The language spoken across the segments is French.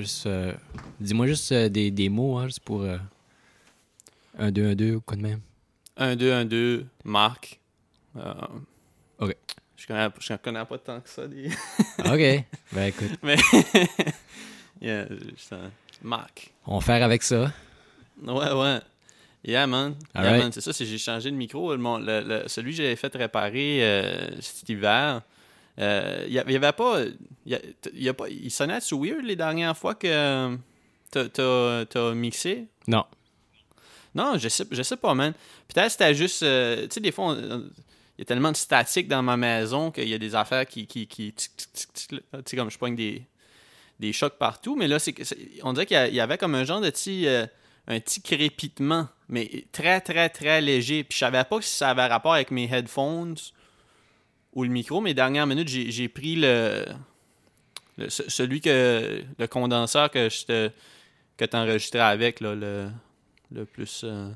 juste, euh, dis-moi juste euh, des, des mots, hein, juste pour 1, 2, 1, 2 ou quoi de même. 1, 2, 1, 2, Marc. Euh, Ok. Je connais, je connais pas tant que ça. Des... OK. ben écoute, Mais. yeah, juste un- Marc. on va faire avec ça. Ouais, ouais. Yeah, man. Yeah, Alright. man. C'est ça, j'ai changé de micro. Le, le- celui que j'avais fait réparer euh, cet hiver, il y a- il y avait pas. Il y a- il y a pas. Il sonnait-tu weird les dernières fois que euh, t'as- mixé? Non. Non, je sais, je sais pas, man. Peut-être c'était juste. euh, tu sais, des fois, il y a tellement de statique dans ma maison qu'il y a des affaires qui. qui, tu sais, comme je pogne des, des chocs partout. Mais là, c'est on dirait qu'il y avait comme un genre de petit. euh, un petit crépitement, mais très, très, très léger. Puis je savais pas si ça avait rapport avec mes headphones ou le micro. Mais dernière minute, j'ai pris le, le- ce- celui que. le condenseur que je te que t'enregistrais avec, là, le, le plus. euh,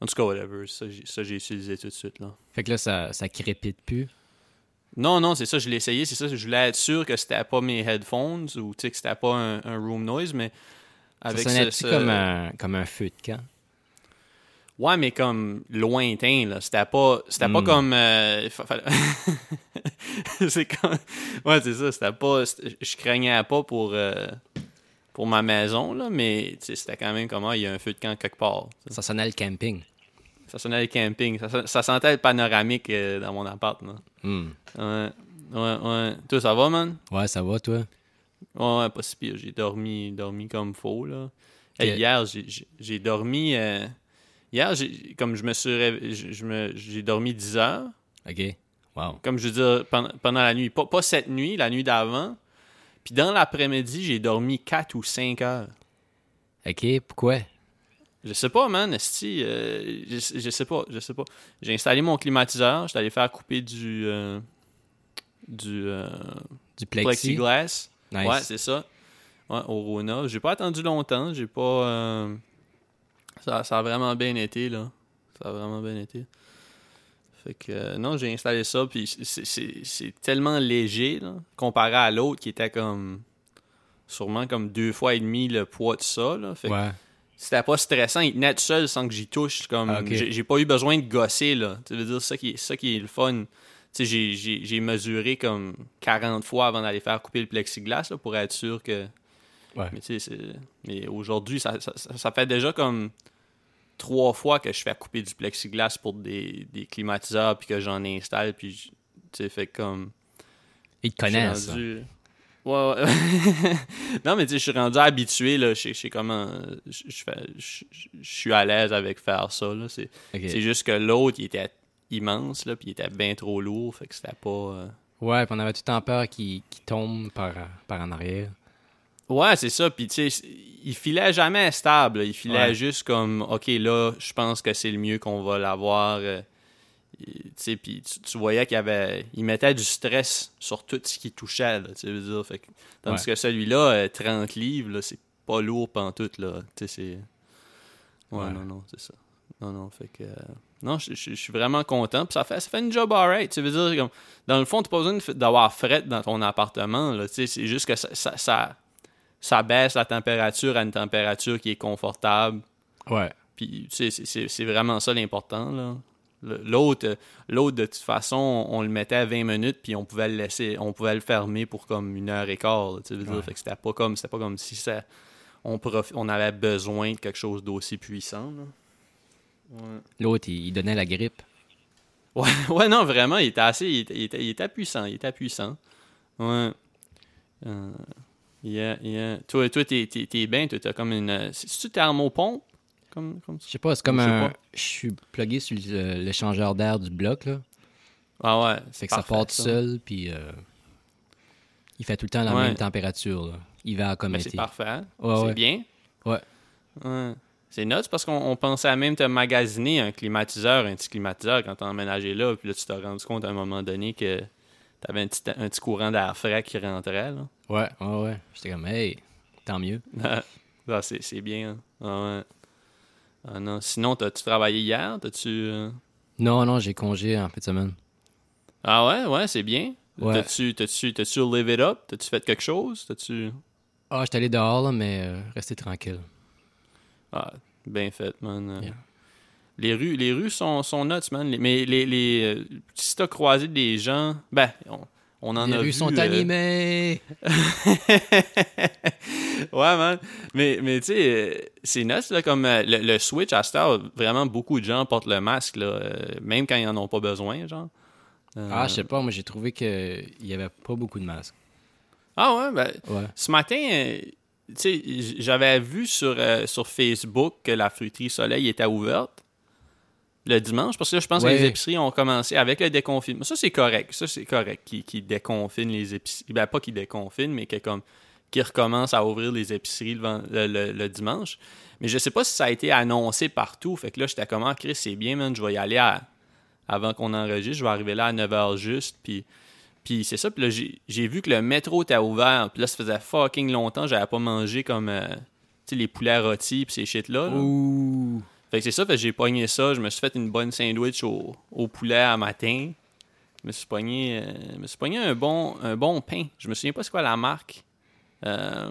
En tout cas, whatever. Ça, j'ai- utilisé tout de suite. Là. Fait que là, ça, ça crépite plus? Non, non, c'est ça, je l'ai essayé. C'est ça, je voulais être sûr que c'était pas mes headphones ou que c'était pas un, un room noise, mais. Avec ça ce- sonnait-tu ce- comme, un, comme un feu de camp? Ouais, mais comme lointain, là. C'était pas, c'était pas Hmm. comme. euh, c'est comme. Ouais, c'est ça. C'était pas. Je craignais pas pour. euh, pour ma maison, là, mais c'était quand même comme, ah, il y a un feu de camp quelque part. Ça sonnait le camping. Ça sonnait le camping. Ça, sentait le panoramique euh, dans mon appart. Là. Hmm. Ouais, ouais, ouais. Toi, ça va, man? Ouais, ça va, toi? Ouais, ouais, pas si pire. J'ai dormi, dormi comme faux, là. Hier, j'ai dormi... Hier, comme je me suis réve- je- je me- j'ai dormi 10 heures. OK. Wow. Comme je veux dire, pendant, pendant la nuit. Pas, pas cette nuit, la nuit d'avant. Puis dans l'après-midi, j'ai dormi 4 ou 5 heures. OK, pourquoi? Je sais pas, man, esti, euh, je, je sais pas, je sais pas. J'ai installé mon climatiseur, j'étais allé faire couper du euh, du euh, Du plexi? plexiglas. Nice. Ouais, c'est ça. Ouais, au Rona. J'ai pas attendu longtemps, j'ai pas euh, ça, ça a vraiment bien été là. Ça a vraiment bien été. Fait que euh, non, j'ai installé ça puis c'est- tellement léger là, comparé à l'autre qui était comme sûrement comme deux fois et demi le poids de ça là. Fait que ouais. c'était pas stressant, il tenait tout seul sans que j'y touche. Comme, Ah, j'ai, pas eu besoin de gosser, là. Tu veux dire, ça qui est, ça qui est le fun. Tu sais, j'ai, mesuré comme 40 fois avant d'aller faire couper le plexiglas, là, pour être sûr que... Ouais. Mais mais aujourd'hui, ça, ça- ça fait déjà comme trois fois que je fais couper du plexiglas pour des, des climatiseurs, puis que j'en installe, puis tu sais, fait comme... Ils te connaissent. rendu- Ouais, ouais. non, mais tu sais, je suis rendu habitué, là. Je sais- comment. Je suis à l'aise avec faire ça, là. C'est juste que l'autre, il était immense, là, puis il était bien trop lourd, fait que c'était pas. euh, Ouais, puis on avait tout le temps peur qu'il qu'il tombe par, par en arrière. Ouais, c'est ça. Puis, tu sais, il filait jamais stable. Il filait Ouais. juste comme, OK, là, je pense que c'est le mieux qu'on va l'avoir. euh, et, Tu sais, puis tu, tu voyais qu'il y avait... Il mettait du stress sur tout ce qui touchait, là, tu veux dire. Fait que- tandis Ouais. que celui-là, euh, 30 livres, là, c'est pas lourd pantoute, là. Tu sais, c'est... Ouais, Ouais. non, non, c'est ça. Non, non, fait que... euh, Non, je, suis vraiment content. Puis ça fait, ça fait une job alright. Tu veux dire, comme, dans le fond, t'as pas besoin d'avoir fret dans ton appartement. Là, tu sais, c'est juste que ça, ça, ça, ça baisse la température à une température qui est confortable. Ouais. Puis, tu sais, c'est- c'est c'est vraiment ça l'important, là. L'autre, l'autre, de toute façon, on, le mettait à 20 minutes, puis on pouvait le laisser, on pouvait le fermer pour comme une heure et quart, tu veux dire. Ouais. Fait que c'était pas comme, c'était pas comme si ça, on, avait besoin de quelque chose d'aussi puissant, là. Ouais. L'autre, il, il donnait la grippe. Ouais, ouais, non, vraiment, il était assez. Il était, il était, il était puissant, il était puissant. Ouais. Euh, yeah, yeah. Toi, toi t'es, t'es, t'es bien, toi, t'as comme une. euh, C'est-tu thermopompe? Comme, comme Je sais pas, c'est comme Je un... Je suis plugué sur le- l'échangeur d'air du bloc, là. Ah ouais. Fait c'est que ça part tout seul, puis euh, il fait tout le temps la Ouais. même température, là. Hiver comme Ben, été. c'est parfait. hein? Ouais, c'est ouais. bien? Ouais. Ouais. C'est nuts parce qu'on on pensait à même te magasiner un climatiseur, un petit climatiseur quand t'as emménagé là, puis là, tu t'es rendu compte à un moment donné que t'avais un petit, un petit courant d'air frais qui rentrait, là. Ouais, ouais, ouais. J'étais comme, hey, tant mieux. Ah, c'est, c'est bien. hein. Ah ouais. Ah non. Sinon, t'as-tu travaillé hier? T'as-tu. euh, Non, non, j'ai congé en fin de semaine. Ah ouais, ouais, c'est bien. Ouais. T'as-tu, t'as-tu, t'as-tu live it up? T'as-tu fait quelque chose? T'as-tu? Ah, j'étais allé dehors, là, mais euh, restez tranquille. Ah, bien fait, man. Yeah. Les rues, les rues sont, sont nuts, man. Mais les, les, euh, si t'as croisé des gens, ben, on, on en Les a rues vu. sont euh, animées! ouais, man. Mais, mais tu sais, euh, c'est nuts, là, comme le, le Switch à heure, vraiment beaucoup de gens portent le masque, là, même quand ils en ont pas besoin, genre. Euh, Ah, je sais pas, moi j'ai trouvé qu'il y avait pas beaucoup de masques. Ah ouais, ben, Ouais. ce matin, tu sais, j'avais vu sur, euh, sur Facebook que la fruiterie Soleil était ouverte le dimanche, parce que là, je pense Ouais. que les épiceries ont commencé avec le déconfinement. Ça, c'est correct. Ça, c'est correct qu'ils qu'ils déconfinent les épiceries. Ben, pas qu'ils déconfinent, mais que comme qu'ils recommencent à ouvrir les épiceries le, le- le- le dimanche. Mais je sais pas si ça a été annoncé partout. Fait que là, j'étais comme, ah, Chris, c'est bien, man, je vais y aller à- avant qu'on enregistre. Je vais arriver là à 9h juste, puis... Puis c'est ça, puis là, j'ai j'ai vu que le métro était ouvert. Puis là, ça faisait fucking longtemps, j'avais pas mangé comme, euh, tu sais, les poulets rôtis puis ces shit-là. là. Ouh! Fait que c'est ça, fait que j'ai pogné ça. Je me suis fait une bonne sandwich au, au poulet à matin. Je me suis pogné, euh, je me suis pogné un bon, un bon pain. Je me souviens pas c'est quoi la marque. Euh,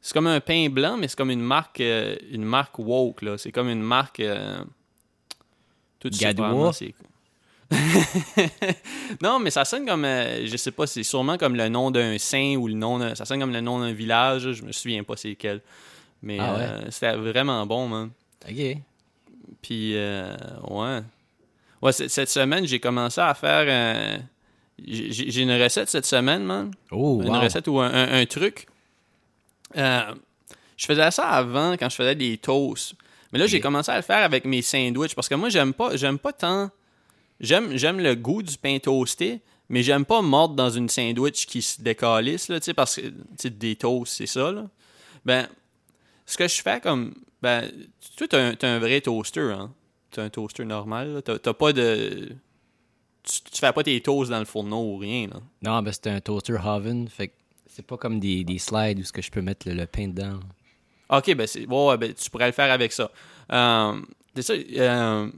c'est comme un pain blanc, mais c'est comme une marque, euh, une marque woke, là. C'est comme une marque... Tout quoi. non, mais ça sonne comme, euh, je sais pas, c'est sûrement comme le nom d'un saint ou le nom d'un, ça sonne comme le nom d'un village, je me souviens pas c'est lequel. Mais Ah ouais? euh, c'était vraiment bon, man. Ok. Puis, euh, ouais. Ouais, cette semaine, j'ai commencé à faire. euh, j'ai une recette cette semaine, man. Oh, Une wow. recette ou un, un- un truc. Euh, je faisais ça avant quand je faisais des toasts. Mais là, j'ai commencé à le faire avec mes sandwichs parce que moi, j'aime pas, j'aime pas tant. J'aime, j'aime le goût du pain toasté, mais j'aime pas mordre dans une sandwich qui se décalisse, là, tu sais, parce que, des toasts, c'est ça, là. Ben, ce que je fais comme. Ben, toi, t'as un, vrai toaster, hein. T'as un toaster normal. T'as, pas de. Tu, tu fais pas tes toasts dans le fourneau ou rien, là. Non, ben c'était un toaster oven, fait que c'est pas comme des, des slides où ce que je peux mettre le, le pain dedans. Ok, ben, c'est, ouais, ouais, ben, tu pourrais le faire avec ça. Euh, c'est ça. euh,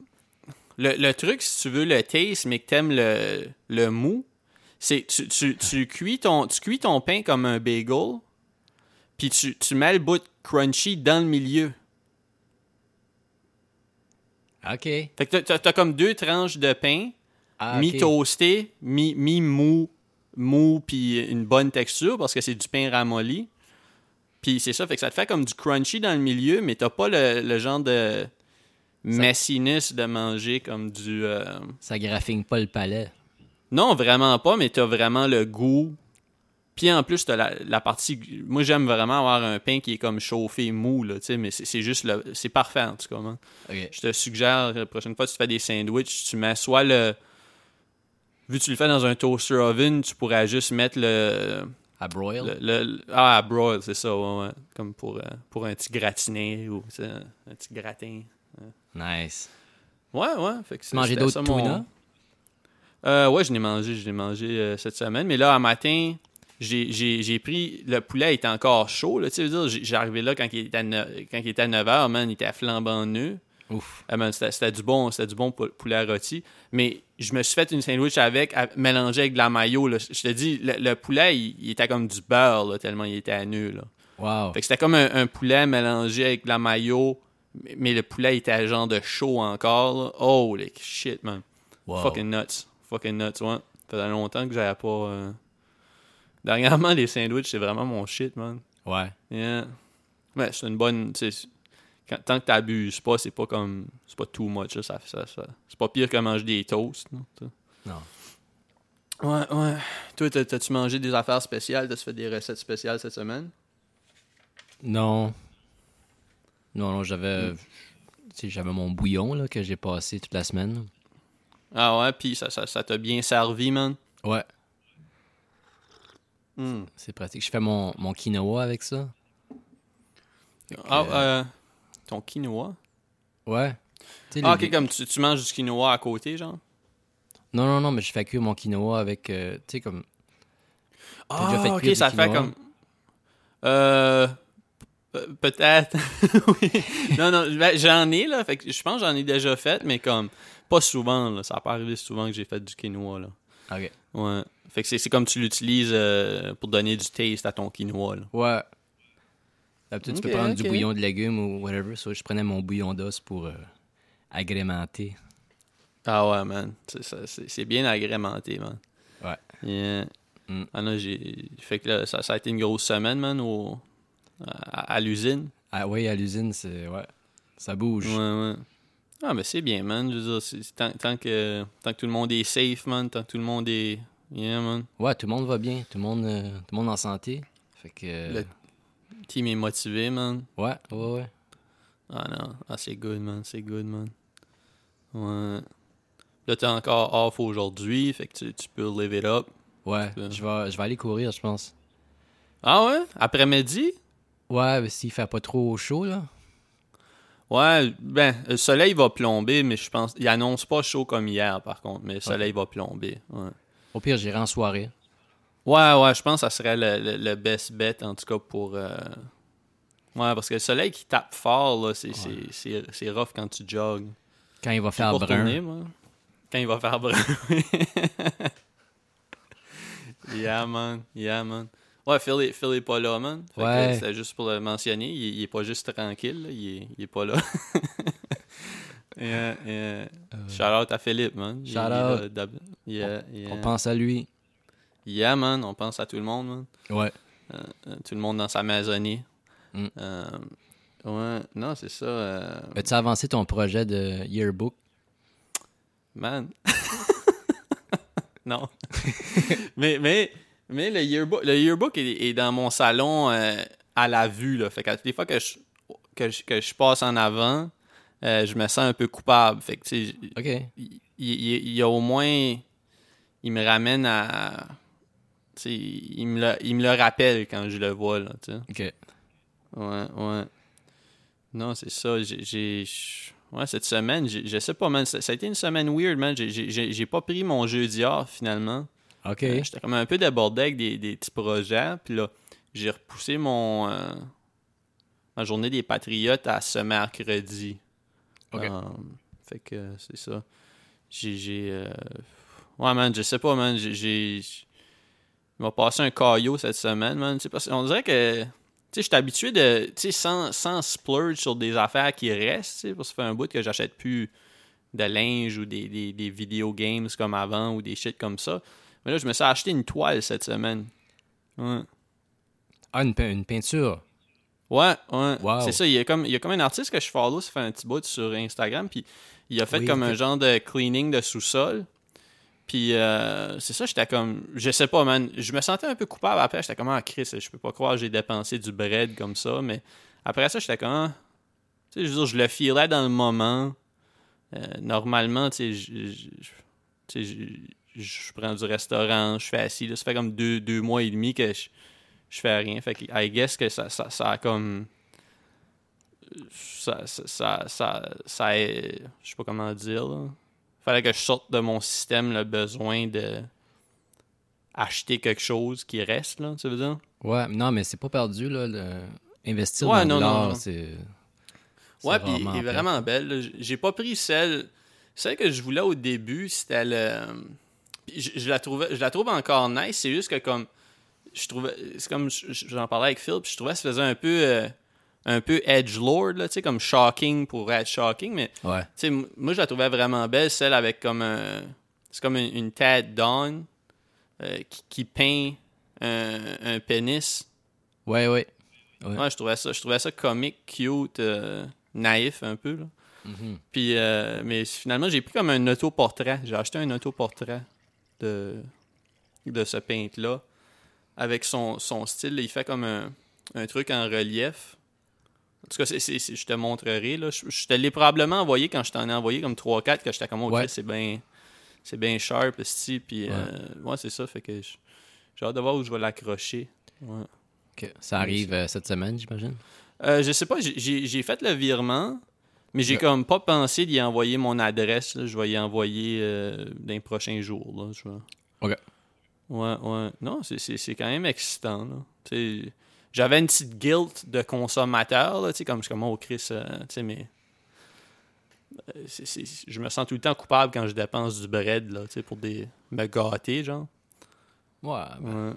le, le truc, si tu veux le taste, mais que t'aimes le, le mou, c'est tu, tu, tu, cuis ton, tu cuis ton pain comme un bagel, puis tu, tu mets le bout crunchy dans le milieu. Ok. Fait que t'as- t'as comme deux tranches de pain, Ah, mi ok. toasté, mi, mi mou, mou, puis une bonne texture parce que c'est du pain ramolli. Puis c'est ça, fait que ça te fait comme du crunchy dans le milieu, mais t'as pas le, le genre de messiness de manger comme du. euh, Ça graffine pas le palais. Non, vraiment pas, mais t'as vraiment le goût. Puis en plus, la, la partie. Moi, j'aime vraiment avoir un pain qui est comme chauffé mou, là, tu sais, mais c'est juste le. C'est parfait, en tout cas. Je te suggère, la prochaine fois que tu fais des sandwichs, tu mets soit le. Vu que tu le fais dans un toaster oven, tu pourrais juste mettre le. À broil? le- ah, à broil, c'est ça, ouais, ouais. Comme pour, euh, pour un petit gratiné ou un petit gratin. Nice. Ouais, ouais. Fait que Manger d'autres ça, mon- tuna? Euh, ouais, je l'ai mangé, je l'ai mangé euh, cette semaine. Mais là, un matin, j'ai, pris. Le poulet était encore chaud. Là, tu sais, arrivé là quand il était à, ne- quand il était à 9h, man, il était flambant nu. Ouf. Ah, c'était, du bon, c'était du bon pou- poulet rôti. Mais je me suis fait une sandwich avec, à- mélangé avec de la mayo. Là. Je te dis, le, le poulet, il, il était comme du beurre, là, tellement il était à nu. Là. Wow. Fait que c'était comme un, un poulet mélangé avec de la mayo, mais, le poulet était genre de chaud encore. Là. Holy shit, man. Wow. Fucking nuts. Fucking nuts, ouais. Ça faisait longtemps que j'avais pas. euh, Dernièrement, les sandwichs, c'est vraiment mon shit, man. Ouais. Yeah. Ouais, c'est une bonne. Quand, tant que t'abuses pas, c'est pas comme. C'est pas too much, là, ça, ça, ça- C'est pas pire que manger des toasts. non. Non. Ouais, ouais. Toi, t'as- t'as-tu mangé des affaires spéciales? T'as-tu fait des recettes spéciales cette semaine? Non. Non, non, j'avais. sais, J'avais mon bouillon là, que j'ai passé toute la semaine. Ah ouais, pis ça, ça, ça t'a bien servi, man? Ouais. Hmm. C'est pratique. Je fais mon, mon quinoa avec ça. Ah, euh, euh, ton quinoa? Ouais. Ah, les- ok, comme tu, tu manges du quinoa à côté, genre? Non, non, non, mais je fais cuire mon quinoa avec. euh, tu sais, comme. T'as déjà fait Ah, ok, ça fait comme. Euh. pe- Peut-être. oui. Non, non, ben, j'en ai, là. Fait que je pense que j'en ai déjà fait, mais comme. Pas souvent, là. Ça n'a pas arrivé souvent que j'ai fait du quinoa, là. Ok. Ouais. Fait que c'est c'est comme tu l'utilises euh, pour donner du taste à ton quinoa, là. Ouais. D'habitude, tu peux prendre du bouillon de légumes ou whatever. So, je prenais mon bouillon d'os pour euh, agrémenter. Ah ouais, man. C'est ça, c'est- c'est bien agrémenté, man. Ouais. Yeah. Mm. Ah non, j'ai. Fait que là, ça, ça a été une grosse semaine, man, au... à, à l'usine. Ah oui, à l'usine, c'est. Ouais. Ça bouge. Ouais, ouais. Ah, mais c'est bien, man. Je veux dire, tant, tant que, tant que tout le monde est safe, man, tant que tout le monde est. Yeah, man. Ouais, tout le monde va bien. Tout le monde, euh, tout le monde en santé. Fait que. Le team est motivé, man. Ouais, ouais, ouais. Ah non, ah, c'est good, man. C'est good, man. Ouais. Là, t'es encore off aujourd'hui, fait que tu, tu peux live it up. Ouais, je vais, je vais aller courir, je pense. Ah ouais? Après-midi? Ouais, mais s'il fait pas trop chaud, là. Ouais, ben, le soleil va plomber, mais je pense. Il annonce pas chaud comme hier, par contre, mais le soleil va plomber. Ouais. Au pire, j'irai en soirée. Ouais, ouais, je pense que ça serait le, le- le best bet, en tout cas, pour. euh, Ouais, parce que le soleil qui tape fort, là, c'est c'est- c'est- c'est rough quand tu jogues. Quand il va faire brun. moi. Quand il va faire brun. yeah, man. Yeah, man. Ouais, Phil est, Phil est pas là, man. Fait que Ouais. C'était juste pour le mentionner. Il, il est pas juste tranquille, là. Il, est, il est pas là. yeah, yeah. Shout out à Philippe, man. Shout out. Yeah. On pense à lui. Yeah, man. On pense à tout le monde, man. Ouais. Euh, tout le monde dans sa maisonnée. Mm. Euh, ouais, non, c'est ça. euh, As-tu avancé ton projet de yearbook? Man. non. mais, mais, mais le yearbook, le yearbook est, est dans mon salon euh, à la vue. Là. Fait que des fois que je, que je, que je passe en avant, euh, je me sens un peu coupable. Fait que, tu il, il- il y a au moins. Il me ramène à. il me, le, il me le rappelle quand je le vois. Là. OK. Ouais, ouais. Non, c'est ça. J'ai. Ouais, cette semaine, je sais pas, man. Ça, ça a été une semaine weird, man. J'ai pas pris mon jeudi off, finalement. OK. Euh, J'étais comme un peu débordé avec des, des petits projets. Puis là, j'ai repoussé mon. euh, ma journée des Patriotes à ce mercredi. OK. Euh, fait que c'est ça. J'ai. Ouais, man, je sais pas, man. J'ai. Il m'a passé un caillot cette semaine, man. Tu sais, parce qu'on dirait que. Tu sais, je suis habitué de. Tu sais, sans, sans splurge sur des affaires qui restent, tu sais, parce que ça fait un bout que j'achète plus de linge ou des, des, des video games comme avant ou des shit comme ça. Mais là, je me suis acheté une toile cette semaine. Ouais. Ah, une, pe- une peinture. Ouais, ouais. Wow. C'est ça. Il y, a comme, il y a comme un artiste que je follow, ça fait un petit bout sur Instagram, puis il a fait Oui, comme un genre de cleaning de sous-sol. Puis euh, c'est ça, j'étais comme. Je sais pas, man. Je me sentais un peu coupable après. J'étais comme, ah, Chris, je peux pas croire j'ai dépensé du bread comme ça. Mais après ça, j'étais comme, ah, tu sais, je veux dire, je le filais dans le moment. Euh, normalement, tu sais, je- prends du restaurant, je fais assis. Là, ça fait comme deux, deux mois et demi que je, je fais rien. Fait que, I guess que ça, ça, ça a comme. Ça, ça, ça, ça, ça est- je sais pas comment dire, là. Fallait que je sorte de mon système le besoin de acheter quelque chose qui reste, là, tu veux dire? Ouais, non, mais c'est pas perdu, là. le- Investir Ouais, dans l'art, non. c'est... Ouais, puis elle est vraiment belle. J'ai pas pris celle. Celle que je voulais au début, c'était le. Je, je la trouvais, je la trouve encore nice. C'est juste que comme. Je trouvais. C'est comme. je- J'en parlais avec Phil, puis je trouvais que ça faisait un peu. euh, un peu edgelord, là, tu sais, comme shocking pour être shocking, mais Ouais. tu sais, moi je la trouvais vraiment belle, celle avec comme un. C'est comme une, une tête d'âne euh, qui, qui peint un, un pénis. Ouais, ouais. Ouais. Ouais, je trouvais ça, je trouvais ça comique, cute, euh, naïf un peu. Là. Mhm. Puis, euh, mais finalement, j'ai pris comme un autoportrait. J'ai acheté un autoportrait de, de ce peintre-là. Avec son, son style, il fait comme un, un truc en relief. En tout cas, je te montrerai. Là. Je, je te l'ai probablement envoyé quand je t'en ai envoyé comme 3-4, que j'étais comme, oh, Ouais. C'est bien c'est bien sharp. Puis, Ouais. euh, ouais, c'est ça. Fait que j'ai hâte de voir où je vais l'accrocher. Ouais. OK. Ça arrive euh, cette semaine, j'imagine? Euh, je sais pas, j'ai fait le virement, mais j'ai Ouais. comme pas pensé d'y envoyer mon adresse. là. Je vais y envoyer euh, dans les prochains jours. Là, je vais- OK. Ouais, ouais. Non, c'est- quand même excitant. J'avais une petite guilt de consommateur, là, comme je comme, oh Chris, euh, sais, mais. euh, je me sens tout le temps coupable quand je dépense du bread, là, pour des, me gâter, genre. Ouais. ben,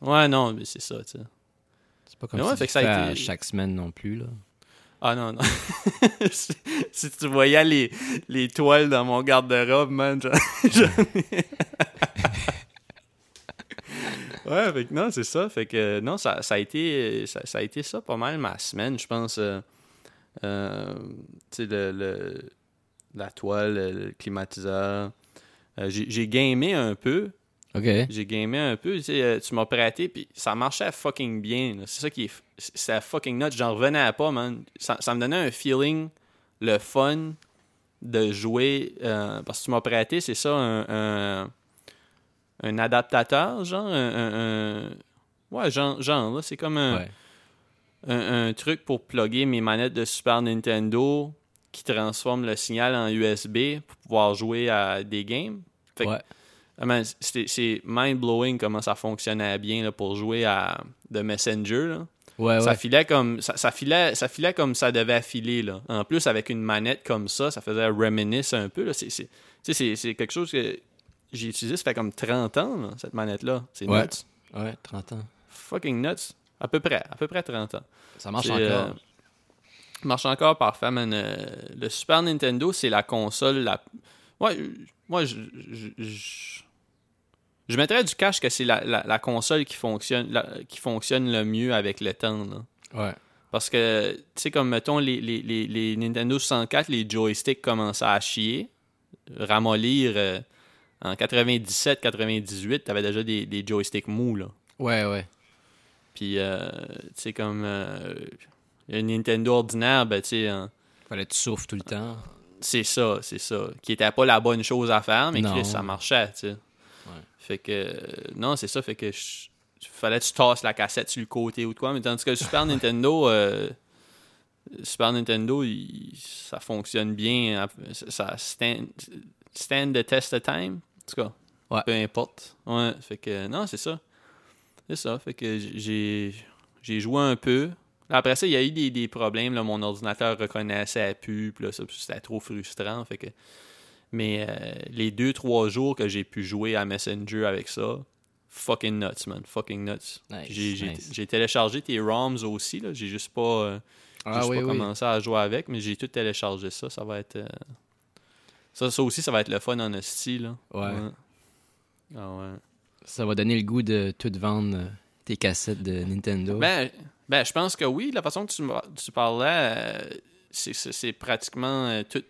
Ouais. Ouais, non, mais c'est ça, tu sais. C'est pas comme Mais ouais, si fait tu que ça a été- chaque semaine non plus, là. Ah non, non. si, tu voyais les, les toiles dans mon garde-robe, man, ai- ouais, fait que non, c'est ça. Fait que non, ça, ça, a été, ça, ça a été ça pas mal ma semaine, je pense. euh, euh, tu sais, le, le- la toile, le climatiseur. Euh, j'ai gamé un peu. OK. J'ai gamé un peu, tu m'as prêté, puis ça marchait fucking bien. C'est ça qui est. C'est fucking nuts. J'en revenais pas, man. Ça, ça me donnait un feeling, le fun de jouer. euh, parce que tu m'as prêté, c'est ça, un, un, un adaptateur, genre. Un, ouais, genre, genre là, c'est comme un, Ouais. un, truc pour plugger mes manettes de Super Nintendo qui transforme le signal en USB pour pouvoir jouer à des games. Fait que Ouais. ah, c'est mind-blowing comment ça fonctionnait bien là, pour jouer à The Messenger. là. Ouais, Ça, ouais. filait comme, ça, ça filait, ça filait comme ça devait filer. Là. En plus, avec une manette comme ça, ça faisait reminisce un peu. là. C'est- c'est- C'est c'est quelque chose que j'ai utilisé, ça fait comme 30 ans, là, cette manette-là. C'est Ouais. nuts. Ouais, 30 ans. Fucking nuts. À peu près, à peu près 30 ans. Ça marche C'est, encore. euh, marche encore parfait, man. Euh, le Super Nintendo, c'est la console la. Ouais, moi, je. Je, je, je mettrais du cash que c'est la, la, la console qui fonctionne, la- qui fonctionne le mieux avec le temps. là. Ouais. Parce que, tu sais, comme mettons les, les, les, les Nintendo 64, les joysticks commençaient à chier, ramollir. euh, en 97-98, t'avais déjà des, des joysticks mous, là. Ouais, ouais. Puis, euh, tu sais, comme euh, un Nintendo ordinaire, ben, tu sais, hein, Fallait que tu souffles tout le temps. c'est ça, c'est ça. Qui était pas la bonne chose à faire, mais. Chris, ça marchait, tu sais. Fait que, non, c'est ça, fait que je- fallait que tu tasses la cassette sur le côté ou de quoi, mais tandis que le Super Nintendo, euh, Super Nintendo, il- ça fonctionne bien, ça stand, stand the test of time, en tout cas, Ouais. peu importe. Ouais, fait que, non, c'est ça. C'est ça, fait que j'ai j'ai joué un peu. Après ça, il y a eu des, des problèmes. Là, mon ordinateur reconnaissait plus. Puis là, ça, c'était trop frustrant. Fait que... Mais euh, les deux, trois jours que j'ai pu jouer à Messenger avec ça, fucking nuts, man. Fucking nuts. Nice, J'ai nice. téléchargé tes ROMs aussi. là. J'ai juste pas, euh, Ah juste oui, pas oui. commencé à jouer avec, mais j'ai tout téléchargé ça. Ça va être. euh, Ça, ça aussi, ça va être le fun en hostie, là. Ouais. Ah ouais. Ça va donner le goût de tout vendre tes cassettes de Nintendo. Ben, ben, je pense que oui. La façon que tu, tu parlais, c'est- pratiquement tout,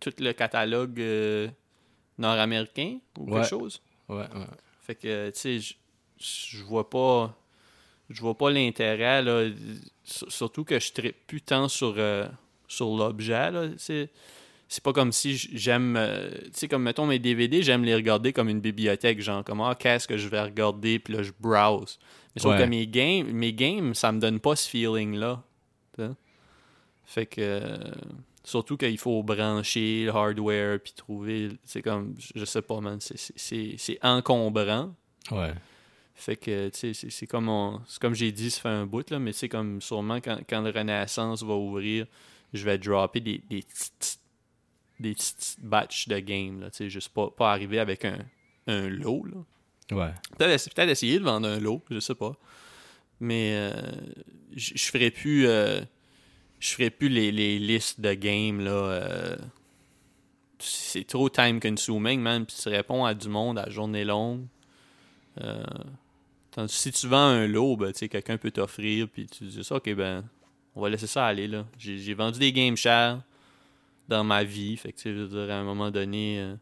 tout le catalogue euh, nord-américain ou Ouais. quelque chose. Ouais, ouais. Fait que, tu sais, je- vois pas. Je vois pas l'intérêt, là. Sur- Surtout que je tripe plus tant sur, euh, sur l'objet, là. C'est pas comme si j'aime. euh, tu sais, comme mettons mes DVD, j'aime les regarder comme une bibliothèque. Genre, comme, ah, qu'est-ce que je vais regarder, puis là, je browse. Mais sauf Ouais. que mes games, mes games, ça me donne pas ce feeling-là. Fait que. Surtout qu'il faut brancher le hardware, puis trouver. C'est comme. Je sais pas, man. c'est- encombrant. Ouais. Fait que, tu sais, c'est- comme, on- c'est comme j'ai dit, ça fait un bout, là, mais c'est comme sûrement quand, quand le Renaissance va ouvrir, je vais dropper des, des petits des petits batchs de games, là, tu sais, juste pas, pas arriver avec un, un lot, là. Ouais. Peut-être peut-être essayer de vendre un lot, je sais pas. Mais euh, je je ferai plus euh, je ferai plus les, les listes de games là. euh, c'est trop time consuming, man. Puis tu réponds à du monde à journée longue. Euh, si tu vends un lot, ben, quelqu'un peut t'offrir, puis tu dis ça, ok, ben, on va laisser ça aller, là. J'ai vendu des games chers dans ma vie, fait que, je veux dire, à un moment donné, euh,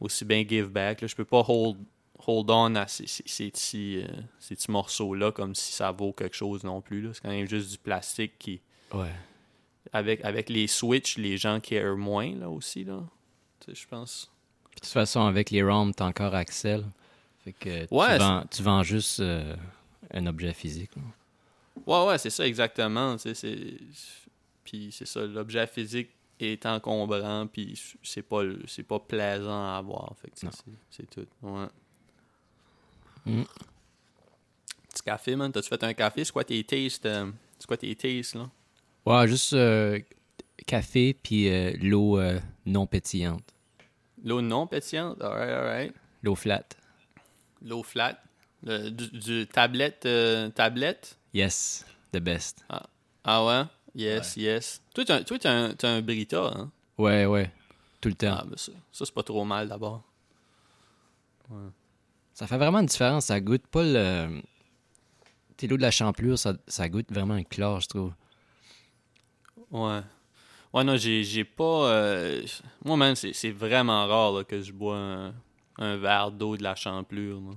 aussi bien give back, là. Je peux pas hold, hold on à ces, ces, ces petits, petits morceaux-là comme si ça vaut quelque chose non plus. C'est quand même juste du plastique qui... Ouais. Avec, avec les Switch, les gens care moins, là, aussi, là. Tu sais, je pense... Puis de toute façon, avec les ROM, t'as encore Axel. Fait que Ouais, tu, vends, tu vends juste euh, un objet physique. là. Ouais, ouais, c'est ça, exactement. tu sais, c'est- Puis c'est ça, l'objet physique est encombrant, puis c'est pas, c'est pas plaisant à avoir. Fait que, tu sais, Non. c'est c'est tout. Ouais. Mm. Petit café, man. T'as-tu fait un café? C'est quoi tes tastes? euh, C'est quoi tes tastes, là? Ouais, juste euh, café puis euh, l'eau euh, non pétillante. L'eau non pétillante? Alright, alright. L'eau flat. L'eau flat. Le- du, du tablette, euh, tablette? Yes, the best. Ah ouais? Yes, yes. Toi, t'as toi, t'as un, un Brita, hein? Ouais, ouais. Tout le temps. Ah, ben ça, ça c'est pas trop mal d'abord. Ça fait vraiment une différence. Ça goûte pas le. Sais, l'eau de la champlure, ça, ça goûte vraiment un chlore, je trouve. Ouais. Ouais, non, j'ai, j'ai pas. euh, Moi, man, c'est, vraiment rare là, que je bois un, un verre d'eau de la champlure. là.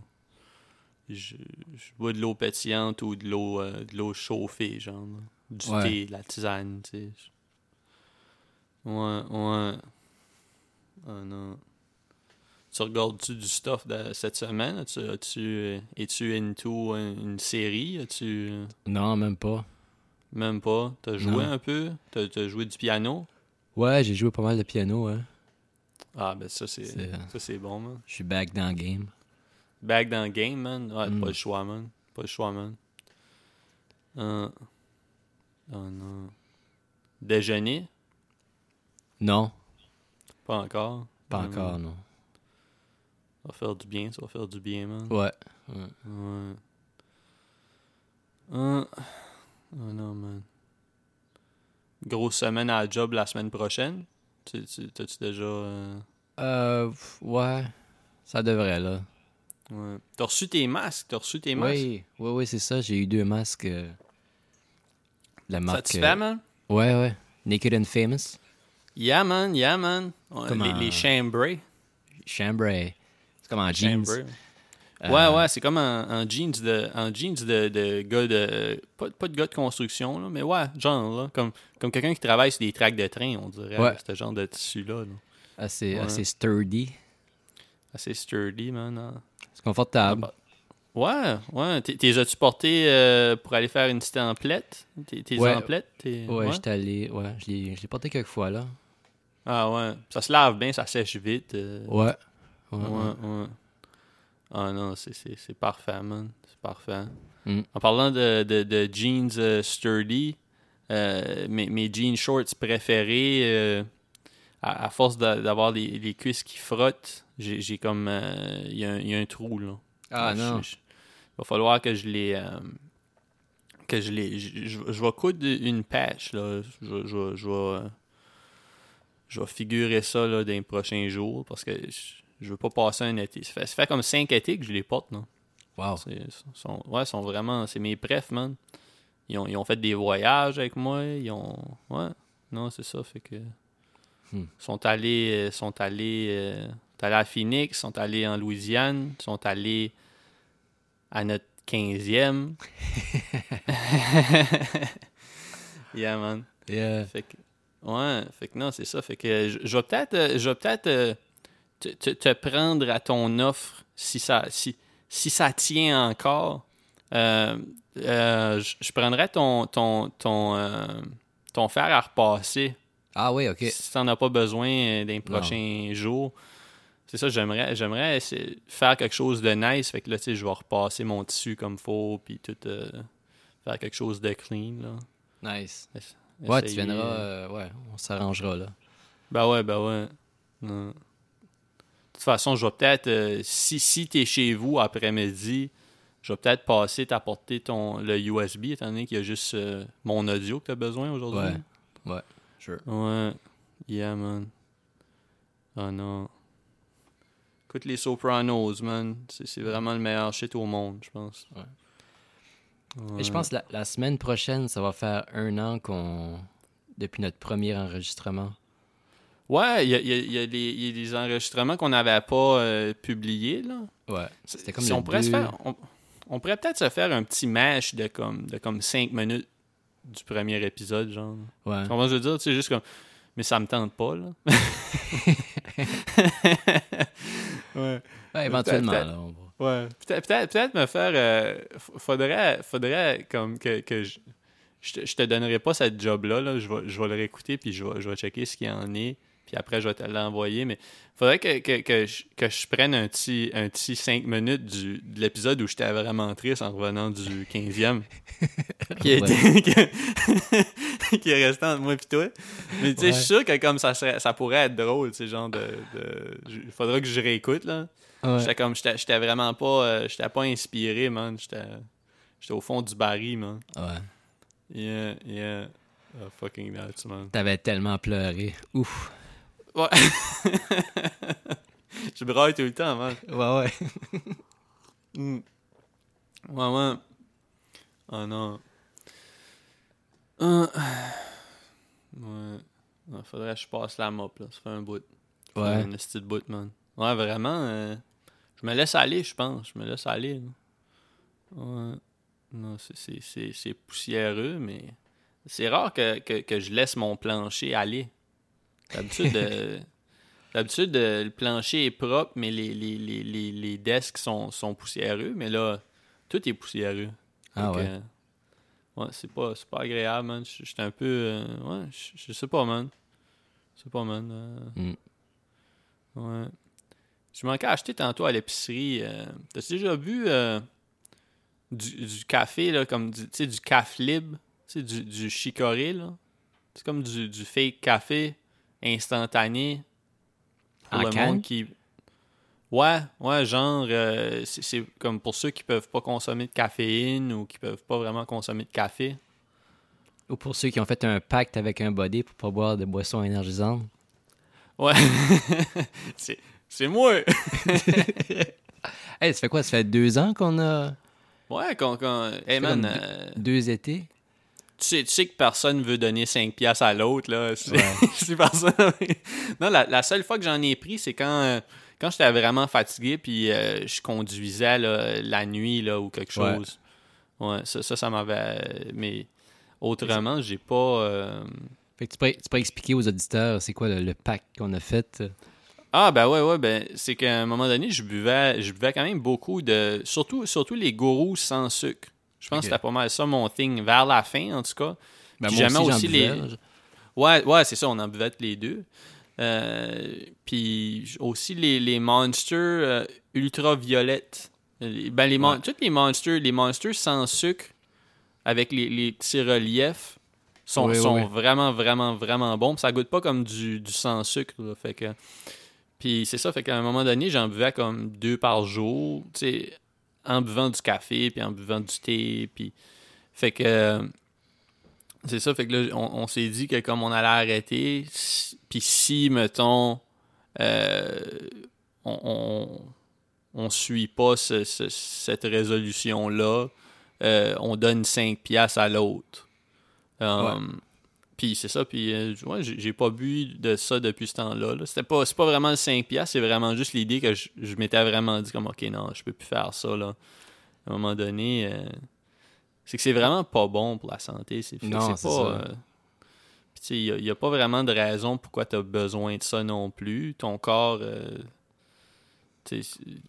Je, je bois de l'eau pétillante ou de l'eau, euh, de l'eau chauffée, genre. là. Du Ouais. thé, de la tisane, tu sais. Ouais, ouais. Ah non. Tu regardes-tu du stuff de cette semaine? As-tu, as-tu, euh, es-tu into une, une série? As-tu. euh, Non, même pas. Même pas. T'as joué Non. un peu? T'as, joué du piano? Ouais, j'ai joué pas mal de piano, hein. Ah, ben ça, c'est, C'est- ça, c'est bon, man. Je suis back dans le game. Back dans le game, man? Ouais, Mm. pas le choix, man. Pas le choix, man. Euh... Oh non. Déjeuner? Non, Pas encore? pas Mm. encore, non. Ça va faire du bien, ça va faire du bien, man. Ouais. Ouais. Euh, Oh non, man. Grosse semaine à la job la semaine prochaine? Tu, tu, t'as-tu déjà... euh, Euh, ouais. Ça devrait, là. Ouais. T'as reçu tes masques? T'as reçu tes masques? Oui, oui, oui, c'est ça. J'ai eu deux masques. euh, la marque. Satisfait, euh, man? Ouais, ouais. Naked and Famous. Yeah, man, yeah, man. Comme les chambray. Chambray. C'est comme en jeans. Chambray. Euh, Ouais, ouais, c'est comme en jeans de en jeans de, de gars de pas, pas de gars de construction là, mais ouais, genre là, comme comme quelqu'un qui travaille sur des tracks de train, on dirait, Ouais. ce genre de tissu là, Assez, Ouais. assez sturdy. assez sturdy, man. hein. C'est confortable. Ouais, ouais, t'es as-tu porté euh, pour aller faire une petite emplette Tes, Ouais. emplettes t'es- Ouais, ouais? j'étais allé. Ouais, je l'ai je l'ai porté quelques fois, là. Ah ouais, ça se lave bien, ça sèche vite. euh. Ouais. Ouais, Ouais, ouais. Ah non, c'est- parfait, man. C'est parfait. Mm. En parlant de, de, de jeans euh, sturdy, euh, mes, mes jeans shorts préférés, euh, à, à force d'a- d'avoir les, les cuisses qui frottent, j'ai comme. Il y, a un- il y a un trou, là. Ah non. Il va falloir que je les. que je les. Je, je- je vais coudre une patch, là. Je, je, je vais. je vais figurer ça là, dans les prochains jours parce que je, je veux pas passer un été. Ça fait, ça fait comme cinq étés que je les porte, là. Wow. C'est- sont, ouais, sont vraiment. C'est mes prefs, man. Ils ont, ils ont fait des voyages avec moi. Ils ont. Ouais. Non, c'est ça. Fait que. Hmm. Sont allés. euh, Sont allés. euh, sont allés à Phoenix. Sont allés en Louisiane. Sont allés à notre 15e. yeah, man. Yeah. Fait que, ouais, fait que non, c'est ça. Fait que je, je vais peut-être je vais peut-être euh, te, te- te prendre à ton offre si ça si, si ça tient encore. Euh, euh, je, je prendrais ton ton ton euh, ton fer à repasser Ah oui, ok. si t'en as pas besoin dans les prochains jours. C'est ça, j'aimerais j'aimerais faire quelque chose de nice. Fait que là, tu sais, je vais repasser mon tissu comme faut, puis tout faire quelque chose de clean là. Nice. Ouais, tu viendras. ouais, on s'arrangera, là. Ben ouais, ben ouais. Non. De toute façon, je vais peut-être, euh, si, si tu es chez vous après-midi, je vais peut-être passer t'apporter ton le USB, étant donné qu'il y a juste euh, mon audio que tu as besoin aujourd'hui. Ouais. Ouais. Sure. Ouais. Yeah, man. Oh non. Écoute les Sopranos, man. C'est c'est vraiment le meilleur shit au monde, je pense. Ouais. Ouais. Et je pense que la, la semaine prochaine, ça va faire un an qu'on. Depuis notre premier enregistrement. Ouais, il y a, y a- y a y a des enregistrements qu'on n'avait pas euh, publiés, là. Ouais. C'était comme si le on pourrait se faire, on, on pourrait peut-être se faire un petit mash de comme de comme 5 minutes du premier épisode, genre. Ouais. Que je veux dire? Sais, juste comme. Mais ça me tente pas, là. ouais. Ouais, éventuellement, Peut-être- là. on va- Ouais. Peut-être peut peut me faire. euh, faudrait, faudrait comme que, que je, je, te, je te donnerai pas cette job-là. Là. Je, vais, je vais le réécouter puis je vais, je vais checker ce qu'il y en est. Puis après, je vais te l'envoyer. Mais faudrait que, que, que, je, que je prenne un petit, un petit 5 minutes du, de l'épisode où j'étais vraiment triste en revenant du 15e. qui, qui est resté entre moi et toi. Mais tu sais, je suis sûr que comme ça, serait, ça pourrait être drôle, tu sais, genre de. il faudra que je réécoute, là. Ouais. J'étais comme, j'étais vraiment pas, euh, j'étais pas inspiré, man. J'étais, J'étais au fond du baril, man. Ouais. Yeah, yeah. Oh, fucking nuts, man. T'avais tellement pleuré. Ouf. Ouais. je braille tout le temps, man. Ouais, ouais. Mm. Ouais, ouais. Oh non. Euh. Ouais. Non, faudrait que je passe la mop, là. Ça fait un bout. Ouais. Un de bout, man. Ouais, vraiment. euh, je me laisse aller, je pense. Je me laisse aller. là. Ouais. Non, c'est poussiéreux, mais c'est rare que, que, que je laisse mon plancher aller. D'habitude, euh, d'habitude euh, le plancher est propre, mais les, les, les, les, les desks sont, sont poussiéreux. Mais là, tout est poussiéreux. Ah ouais. que, ouais, c'est pas, pas agréable, man. Je- J'étais un peu. euh, ouais, je sais pas, man. Je sais pas, man. euh, Mm. Ouais. Je manquais à acheter tantôt à l'épicerie. euh, T'as-tu déjà vu euh, du, du café, là, comme du, tu sais, du café libre? Tu sais, du, du chicorée, là? C'est comme du, du fake café instantané. Pour En le canne? monde? qui. Ouais, ouais, genre, euh, c'est c'est comme pour ceux qui peuvent pas consommer de caféine ou qui peuvent pas vraiment consommer de café. Ou pour ceux qui ont fait un pacte avec un body pour pas boire de boissons énergisantes. Ouais. c'est c'est moi. Hey, ça fait quoi? Ça fait deux ans qu'on a Ouais, quand. quand... Hey, man. euh, deux étés? Tu sais, tu sais que personne veut donner 5 piastres à l'autre, là. C'est Ouais. personne. non, la, la seule fois que j'en ai pris, c'est quand, euh, quand j'étais vraiment fatigué, puis euh, je conduisais là, la nuit, là, ou quelque chose. Ouais, ça, ça, ça m'avait. Mais autrement, j'ai pas. euh, Fait que tu pourrais, tu pourrais expliquer aux auditeurs c'est quoi le, le pacte qu'on a fait? Ah ben ouais ouais ben c'est qu'à un moment donné je buvais je buvais quand même beaucoup de surtout surtout les gourous sans sucre. Je pense que c'était pas mal ça mon thing vers la fin en tout cas. Ben, Puis jamais aussi les- buvais. Ouais, ouais, c'est ça, on en buvait les deux. Euh, puis aussi les, les monsters euh, ultraviolettes. Les- Ben, les mon- Ouais. Toutes les monsters, les monsters sans sucre avec les, les petits reliefs sont, Oui, sont oui. vraiment, vraiment, vraiment bons. Ça goûte pas comme du, du sans sucre. là. fait que. Puis c'est ça, fait qu'à un moment donné, j'en buvais comme deux par jour, en buvant du café, puis en buvant du thé, puis. Fait que. C'est ça, fait que là, on, s'est dit que comme on allait arrêter, puis si, mettons, euh, on, on, suit pas ce- ce- cette résolution-là, euh, on donne 5 piastres à l'autre. Um, Puis c'est ça, puis euh, ouais, j'ai pas bu de ça depuis ce temps-là. là. C'était pas, c'est pas vraiment le 5 piastres, c'est vraiment juste l'idée que je, je m'étais vraiment dit comme, ok, non, je peux plus faire ça, là. À un moment donné... euh, c'est que c'est vraiment pas bon pour la santé. C'est Non, pas. ça. euh, puis tu sais, il n'y a, pas vraiment de raison pourquoi tu as besoin de ça non plus. Ton corps. euh,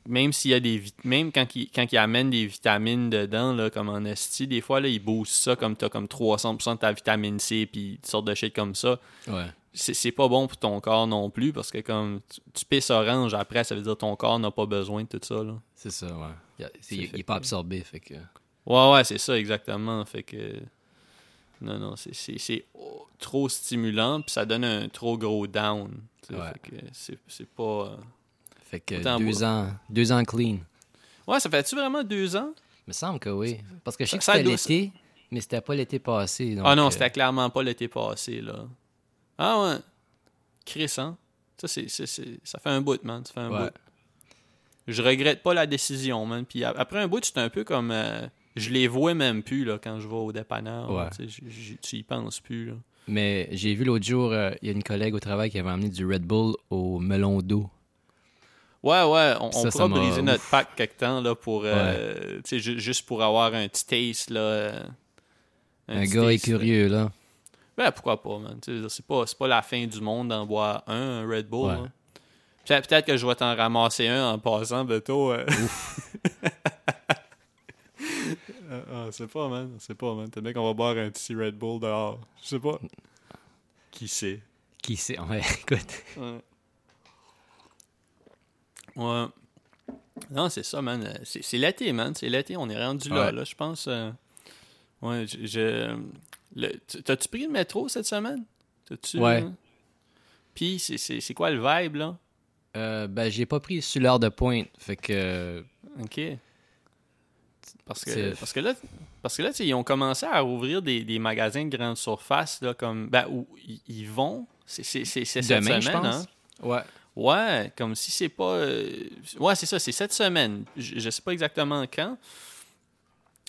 même s'il y a des même quand il, quand il amène des vitamines dedans là, comme en esti des fois là, il booste ça comme tu as comme 300% de ta vitamine C puis sortes de shit comme ça Ouais. c'est pas bon pour ton corps non plus parce que comme tu, tu pisses orange après ça veut dire que ton corps n'a pas besoin de tout ça là. C'est ça, ouais. Il, est pas absorbé, fait que... Ouais, ouais, c'est ça, exactement. Fait que. Non, non, c'est- oh, trop stimulant, puis ça donne un trop gros down. Ouais. C'est c'est pas. euh, Fait que Autant deux ans, deux ans clean. Ouais, ça fait-tu vraiment deux ans? Il me semble que oui. Parce que je sais que c'était l'été, mais c'était pas l'été passé. donc, ah non, euh, c'était clairement pas l'été passé, là. Ah ouais. Chris, hein? Ça, c'est, fait un bout, man. Ça fait un Ouais. bout. Je regrette pas la décision, man. Puis après un bout, c'est un peu comme. euh, je les vois même plus, là, quand je vais au dépanneur. Ouais. Tu y penses plus, là. Mais j'ai vu l'autre jour, euh, il y a une collègue au travail qui avait amené du Red Bull au melon d'eau. Ouais, ouais, on, on Ça, pourra m'a- briser notre pack quelque temps là, pour, euh, tu sais, ju- juste pour avoir un petit taste. Là, euh, Un, gars est curieux, là. Ben, pourquoi pas, man. Tu sais, C'est pas, pas la fin du monde d'en boire un, un Red Bull. Ouais. Peut- Peut-être que je vais t'en ramasser un en passant, Beto. euh. Ah, ah, c'est pas, man. C'est pas, man. T'as bien qu'on va boire un petit Red Bull dehors. Je sais pas. Qui sait? Qui sait? Ouais, écoute. Ouais. Ouais. Non, c'est ça, man. C'est l'été, man. C'est l'été. On est rendu là, Ouais. là, je pense. euh, Ouais, je... T'as-tu pris le métro cette semaine? T'as-tu... Ouais. euh, Puis, c'est- c'est c'est quoi le vibe, là? Euh, ben, j'ai pas pris sur l'heure de pointe. Fait que, OK. Parce que, parce que là, parce que là tu sais, ils ont commencé à ouvrir des, des magasins de grande surface, là, comme, ben, où ils- vont. C'est c'est- c'est- c'est cette Demain, semaine, je pense. hein? Ouais. Ouais, comme si c'est pas. euh, Ouais, c'est ça, c'est cette semaine. Je, je sais pas exactement quand.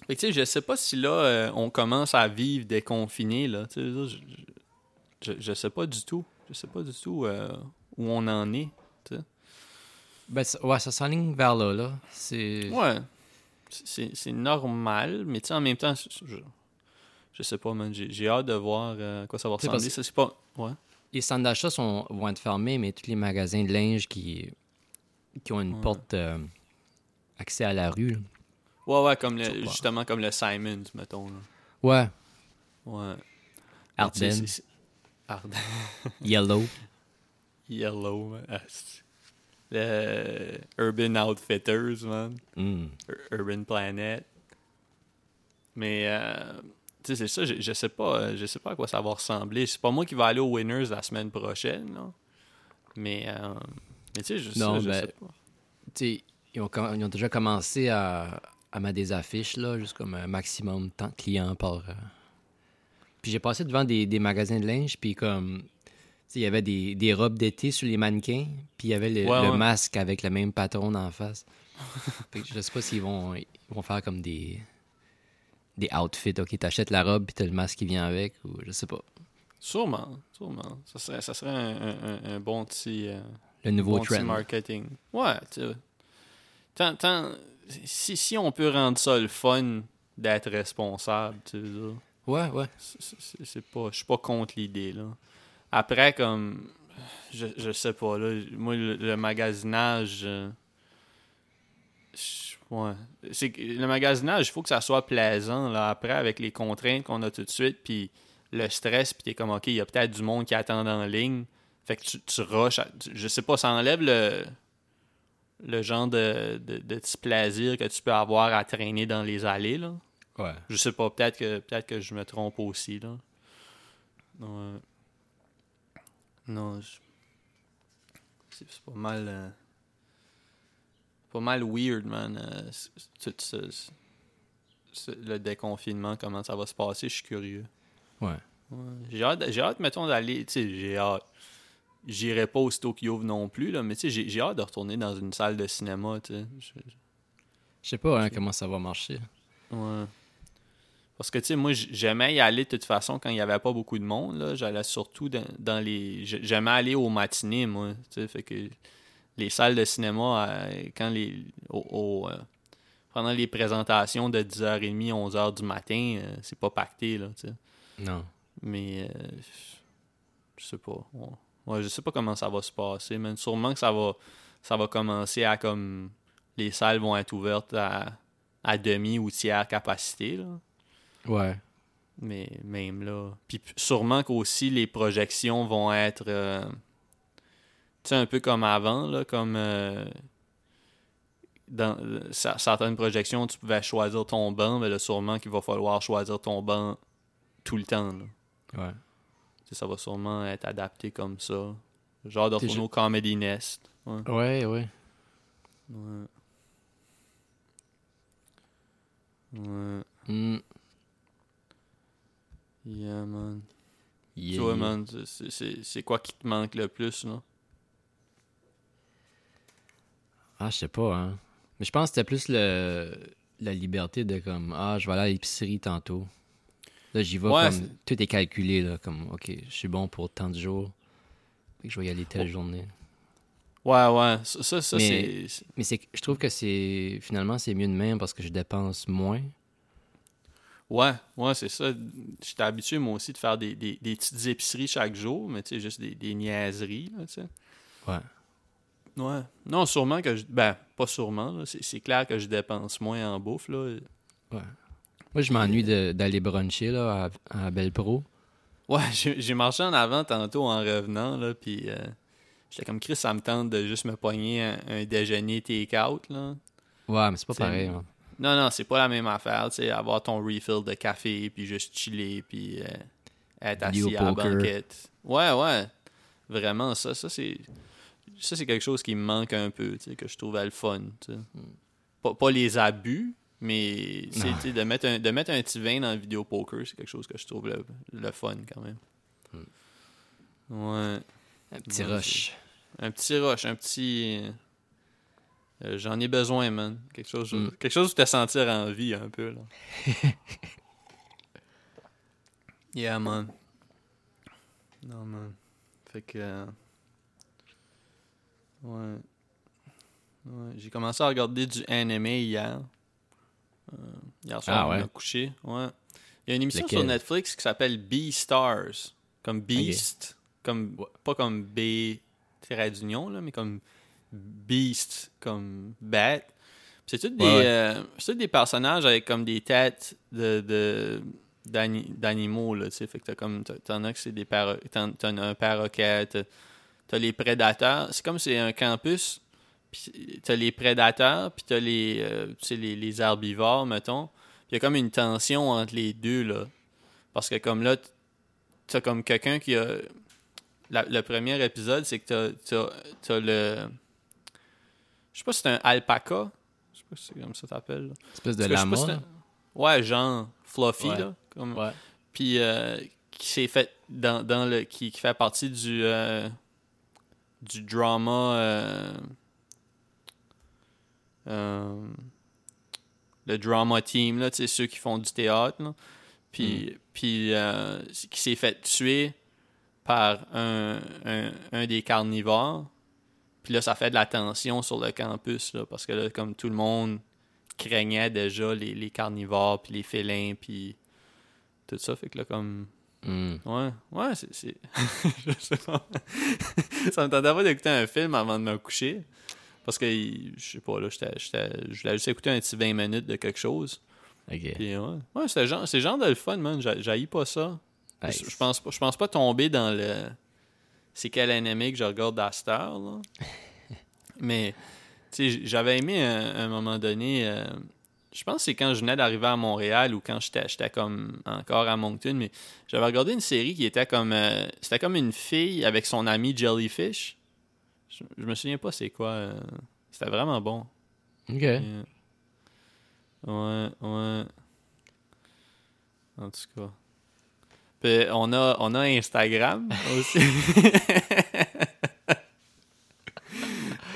Fait que, tu sais, je sais pas si là, euh, on commence à vivre déconfiné, là. Je, je, je sais pas du tout. Je sais pas du tout euh, où on en est. Ben, ça- ouais, ça s'enligne vers là, là. C'est... Ouais. C'est normal, mais tu sais, en même temps, je, je, sais pas, man. J'ai hâte de voir à quoi ça va ressembler. parce- Ça, c'est pas. Ouais. Les centres d'achat sont, vont être fermés, mais tous les magasins de linge qui, qui ont une Ouais. porte euh, accès à la rue. là. Ouais, ouais, comme le, justement comme le Simons, mettons. Là. Ouais. Ouais. Arden, Arden. Yellow. Yellow. Ah, Le Urban Outfitters, man. Mm. Ur- Urban Planet. Mais, euh, c'est ça, je, je sais pas, euh, je sais pas à quoi ça va ressembler. C'est pas moi qui vais aller aux Winners la semaine prochaine, là. Mais, euh, mais tu sais, je, Non, ça, je ben, sais pas. Ils ont, ils ont déjà commencé à, à mettre des affiches, là, juste comme un maximum de temps de clients par. euh. Puis j'ai passé devant des, des magasins de linge, puis comme. Il y avait des, des robes d'été sur les mannequins, puis il y avait le, Ouais, le ouais. masque avec le même patron en face. Fait que je sais pas s'ils vont, ils vont faire comme des, des outfits. Ok, t'achètes la robe, puis t'as le masque qui vient avec, ou je sais pas. Sûrement, sûrement. Ça serait, ça serait un, un- bon petit... euh, Le nouveau bon petit trend. marketing. Ouais, tu sais. Tant, tant- si, si on peut rendre ça le fun d'être responsable, tu sais, là, Ouais, ouais. c'est- pas... Je suis pas contre l'idée, là. Après, comme... Je, je sais pas, là. Moi, le, le magasinage... euh, je- Ouais. C'est le magasinage, il faut que ça soit plaisant, là, après, avec les contraintes qu'on a tout de suite, puis le stress, puis t'es comme, OK, il y a peut-être du monde qui attend en ligne. Fait que tu, tu rushes. à- tu- je sais pas, ça enlève le, le genre de, de, de petit plaisir que tu peux avoir à traîner dans les allées, là. Ouais. Je sais pas, peut-être que peut-être que je me trompe aussi, là. Ouais. Non, je- c'est c'est pas mal... euh, Pas mal weird, man. euh, c- le déconfinement, comment ça va se passer, je suis curieux. Ouais. Ouais. J'ai hâte, j'ai hâte, mettons, d'aller. Tu sais, j'ai hâte. J'irai pas aussitôt qu'il ouvre non plus, là, mais tu sais, j'ai j'ai hâte de retourner dans une salle de cinéma, tu sais. Je- Je sais pas hein, comment ça va marcher. Ouais. Parce que, tu sais, moi, j'aimais y aller de toute façon quand il n'y avait pas beaucoup de monde. là. J'allais surtout dans, dans les. J'aimais aller aux matinées, moi. Tu sais, fait que les salles de cinéma, euh, quand les. au- au, euh, pendant les présentations de 10h30, 11h du matin, euh, c'est pas pacté, là. Non. Mais. je sais pas. Ouais. Ouais, je sais pas comment ça va se passer, mais sûrement que ça va, ça va commencer à comme. Les salles vont être ouvertes à, à demi ou tiers capacité, là. Ouais. Mais même là. Puis sûrement qu'aussi les projections vont être. euh, sais, un peu comme avant, là, comme. euh, dans euh, cer- certaines projections, tu pouvais choisir ton banc, mais là, sûrement qu'il va falloir choisir ton banc tout le temps. Là. Ouais. Tu ça va sûrement être adapté comme ça. Genre de retourner au Comedy Nest. Ouais. Ouais, ouais. Ouais. Ouais. Hmm. Yeah, man. Yeah, yeah. man, c'est- quoi qui te manque le plus, là? Ah, je sais pas, hein. Mais je pense que c'était plus le la liberté de comme ah, je vais aller à l'épicerie tantôt. Là, j'y vais Ouais, comme tout est calculé là, comme OK, je suis bon pour tant de jours. Je vais y aller telle Oh. journée. Ouais, ouais. Ça, ça, c'est-. Mais c'est je trouve que c'est finalement c'est mieux de même parce que je dépense moins. Ouais, ouais, c'est ça. J'étais habitué, moi aussi, de faire des, des, des petites épiceries chaque jour, mais tu sais, juste des, des niaiseries, là, tu sais. Ouais. Ouais. Non, sûrement que je. Ben, pas sûrement, là. C'est c'est clair que je dépense moins en bouffe, là. Moi, je m'ennuie de- d'aller bruncher là à, à Belle Pro. Ouais, j'ai marché en avant tantôt en revenant, là, puis euh, j'étais comme Chris, ça me tente de juste me pogner un, un déjeuner take-out, là. Ouais, mais c'est pas pareil. hein. Non, non, c'est pas la même affaire, tu sais, avoir ton refill de café, puis juste chiller, puis euh, être assis à la banquette. Ouais, ouais. Vraiment, ça, ça c'est... Ça, c'est quelque chose qui me manque un peu, tu sais, que je trouvais le fun, tu sais. Hmm. Pas, pas les abus, Mais de, mettre un, de mettre un petit vin dans le vidéo poker, c'est quelque chose que je trouve le, le fun quand même. Ouais. Un petit Ouais, rush. Un petit rush, un petit. euh, J'en ai besoin, man. Quelque chose, Mm. quelque chose pour te sentir en vie un peu, là. yeah, man. Non, man. Fait que. Ouais. Ouais, J'ai commencé à regarder du anime hier. Euh, hier soir, Ah ouais? me coucher. Ouais. Il y a une émission sur? Netflix qui s'appelle Beastars. Comme Beast. Comme, Ouais. Pas comme B tiré d'union, là, mais comme Beast, comme Bat. C'est tous des, Ouais, ouais. euh, tous des personnages avec comme des têtes de, de- d'ani- d'animaux, là, tu sais. Fait que t'as comme, t'en as que c'est des t'en as un perroquet, t'as, les prédateurs. C'est comme c'est un campus, puis t'as les prédateurs, puis t'as les, euh, les, les herbivores, mettons. Il y a comme une tension entre les deux, là. Parce que comme là, t'as comme quelqu'un qui a... la- le premier épisode, c'est que t'as, le... Je sais pas si c'est un alpaca. Je sais pas si c'est comme ça t'appelles. Espèce de lama. si Ouais, genre fluffy, Ouais. là. Comme... Ouais. Puis euh, qui s'est fait dans, dans le. Qui, qui fait partie du. euh, du drama. euh, euh, le drama team, là, tu sais, ceux qui font du théâtre, là. Puis, puis euh, qui s'est fait tuer par un, un, un des carnivores. Puis là, ça fait de la tension sur le campus, là, parce que là, comme tout le monde craignait déjà les, les carnivores, puis les félins, puis tout ça. Fait que là, comme. Hmm. Ouais, ouais, c'est. je sais pas. ça me tentait pas d'écouter un film avant de me coucher. Parce que, je sais pas, là, je voulais juste écouter un petit 20 minutes de quelque chose. Ok. Puis, ouais, ouais c'est genre, genre de le fun, man. J'haïs pas ça. Nice. Je, pense pas, je pense pas tomber dans le. C'est quel ennemi que je regarde à cette heure, là. Mais, tu sais, j'avais aimé un, un moment donné. euh, je pense que c'est quand je venais d'arriver à Montréal ou quand j'étais j'étais comme encore à Moncton, mais j'avais regardé une série qui était comme. euh, C'était comme une fille avec son ami Jellyfish. Je, je me souviens pas c'est quoi. euh, C'était vraiment bon. Ok. Yeah. Ouais, ouais. En tout cas. Puis on a, on a Instagram aussi.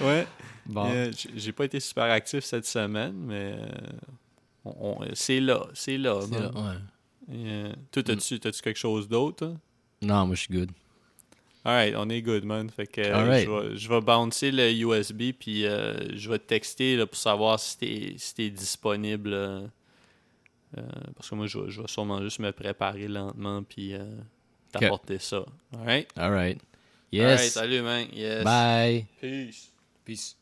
ouais. Bon. Euh, J'ai pas été super actif cette semaine, mais euh, c'est là, c'est là. C'est man. là, ouais. Yeah. Toi, t'as-tu t'as-tu quelque chose d'autre? toi? Non, moi, je suis good. Alright, on est good, man. Fait que euh, Alright. je, vais, je vais bouncer le USB, puis euh, je vais te texter là, pour savoir si t'es si t'es disponible. euh, euh, parce que moi, je, vais- je vais sûrement juste me préparer lentement, puis euh, t'apporter ça. Alright? Alright, Yes. salut, man. Yes. Bye. Peace. Peace.